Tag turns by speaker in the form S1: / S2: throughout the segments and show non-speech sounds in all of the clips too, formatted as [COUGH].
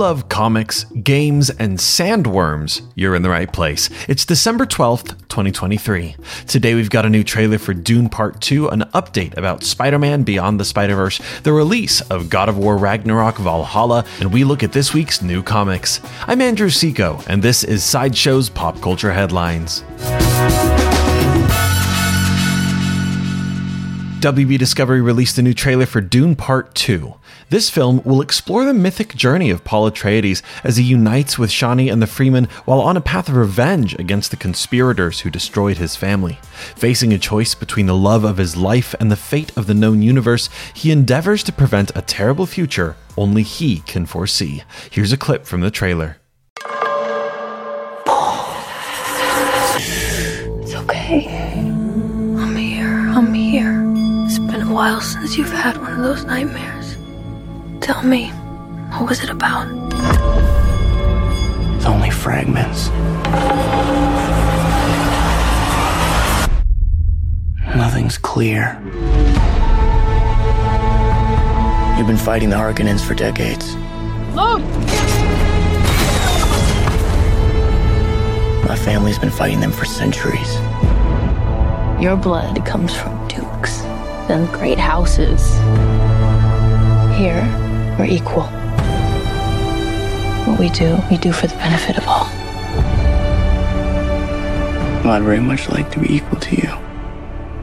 S1: love comics, games, and sandworms, you're in the right place. It's December 12th, 2023. Today we've got a new trailer for Dune Part 2, an update about Spider Man Beyond the Spider Verse, the release of God of War Ragnarok Valhalla, and we look at this week's new comics. I'm Andrew Seco, and this is Sideshow's Pop Culture Headlines. WB Discovery released a new trailer for Dune Part 2. This film will explore the mythic journey of Paul Atreides as he unites with Chani and the Fremen while on a path of revenge against the conspirators who destroyed his family. Facing a choice between the love of his life and the fate of the known universe, he endeavors to prevent a terrible future only he can foresee. Here's a clip from the trailer.
S2: It's okay. While since you've had one of those nightmares. Tell me, what was it about?
S3: It's only fragments. Nothing's clear. You've been fighting the Harkonnens for decades.
S2: Look!
S3: My family's been fighting them for centuries.
S2: Your blood comes from dukes and great houses. Here, we're equal. What we do, we do for the benefit of all.
S3: Well, I'd very much like to be equal to you.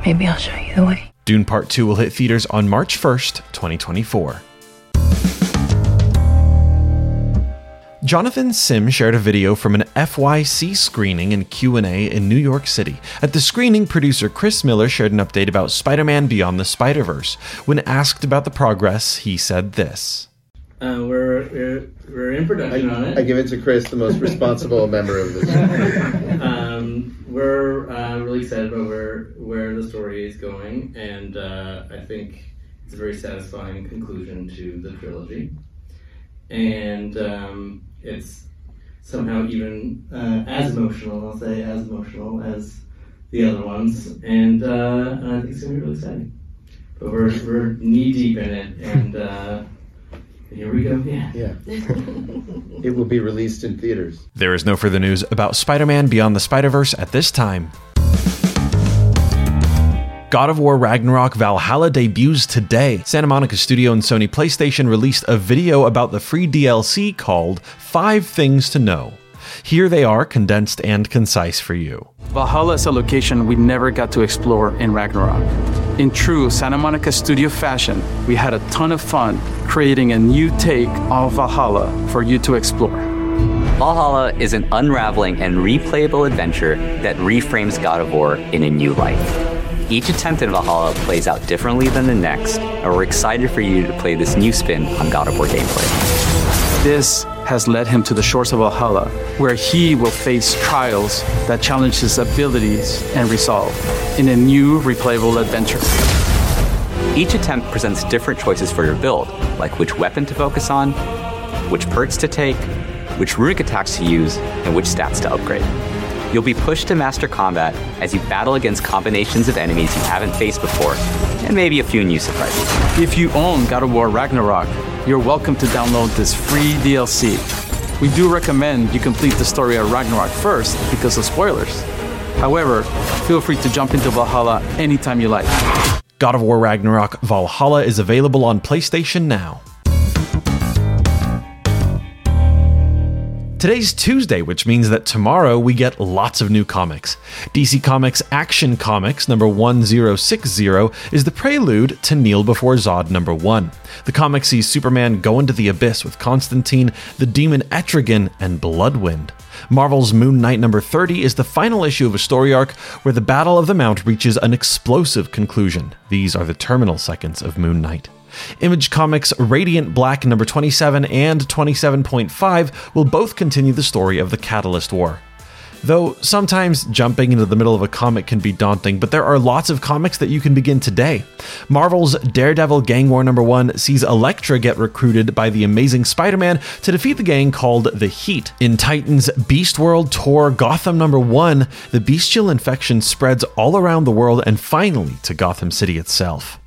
S2: Maybe I'll show you the way.
S1: Dune Part 2 will hit theaters on March 1st, 2024. Jonathan Sim shared a video from an FYC screening and Q&A in New York City. At the screening, producer Chris Miller shared an update about Spider-Man Beyond the Spider-Verse. When asked about the progress, he said this.
S4: Uh, we're, we're we're in production on it.
S5: I give it to Chris, the most responsible [LAUGHS] member of this.
S4: um, we're uh, really excited about where where the story is going, and uh, I think it's a very satisfying conclusion to the trilogy. And um, it's somehow even uh, as emotional, I'll say, as emotional as the other ones, and, uh, and I think it's gonna be really exciting. But we're we're knee deep in it, and uh, here we go. Yeah.
S5: Yeah. [LAUGHS] it will be released in theaters.
S1: There is no further news about Spider-Man Beyond the Spider-Verse at this time. God of War Ragnarok Valhalla debuts today. Santa Monica Studio and Sony PlayStation released a video about the free DLC called Five Things to Know. Here they are, condensed and concise for you.
S6: Valhalla is a location we never got to explore in Ragnarok. In true Santa Monica studio fashion, we had a ton of fun creating a new take on Valhalla for you to explore.
S7: Valhalla is an unraveling and replayable adventure that reframes God of War in a new light. Each attempt in Valhalla plays out differently than the next, and we're excited for you to play this new spin on God of War gameplay.
S6: This has led him to the shores of Valhalla, where he will face trials that challenge his abilities and resolve in a new replayable adventure.
S7: Each attempt presents different choices for your build, like which weapon to focus on, which perks to take, which runic attacks to use, and which stats to upgrade. You'll be pushed to master combat as you battle against combinations of enemies you haven't faced before, and maybe a few new surprises.
S6: If you own God of War Ragnarok, you're welcome to download this free DLC. We do recommend you complete the story of Ragnarok first because of spoilers. However, feel free to jump into Valhalla anytime you like.
S1: God of War Ragnarok Valhalla is available on PlayStation now. Today's Tuesday, which means that tomorrow we get lots of new comics. DC Comics Action Comics number 1060 is the prelude to Kneel Before Zod number 1. The comic sees Superman go into the abyss with Constantine, the demon Etrigan, and Bloodwynd. Marvel's Moon Knight number 30 is the final issue of a story arc where the Battle of the Mount reaches an explosive conclusion. These are the terminal seconds of Moon Knight. Image Comics Radiant Black number 27 and 27.5 will both continue the story of the Catalyst War. Though sometimes jumping into the middle of a comic can be daunting, but there are lots of comics that you can begin today. Marvel's Daredevil Gang War number 1 sees Elektra get recruited by the amazing Spider Man to defeat the gang called the Heat. In Titan's Beast World Tour Gotham number 1, the bestial infection spreads all around the world and finally to Gotham City itself.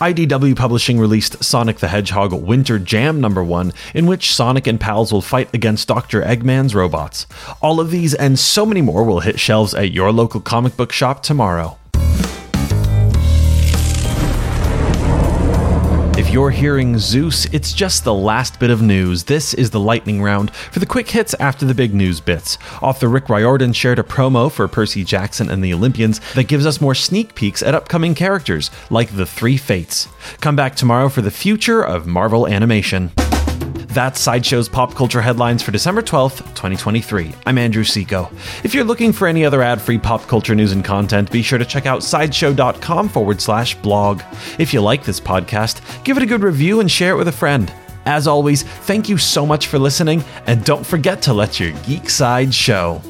S1: IDW Publishing released Sonic the Hedgehog Winter Jam number 1, in which Sonic and pals will fight against Dr. Eggman's robots. All of these and so many more will hit shelves at your local comic book shop tomorrow. If you're hearing Zeus, it's just the last bit of news. This is the lightning round for the quick hits after the big news bits. Author Rick Riordan shared a promo for Percy Jackson and the Olympians that gives us more sneak peeks at upcoming characters, like the Three Fates. Come back tomorrow for the future of Marvel animation. That's Sideshow's pop culture headlines for December 12th, 2023. I'm Andrew Seco. If you're looking for any other ad free pop culture news and content, be sure to check out sideshow.com forward slash blog. If you like this podcast, give it a good review and share it with a friend. As always, thank you so much for listening, and don't forget to let your geek side show.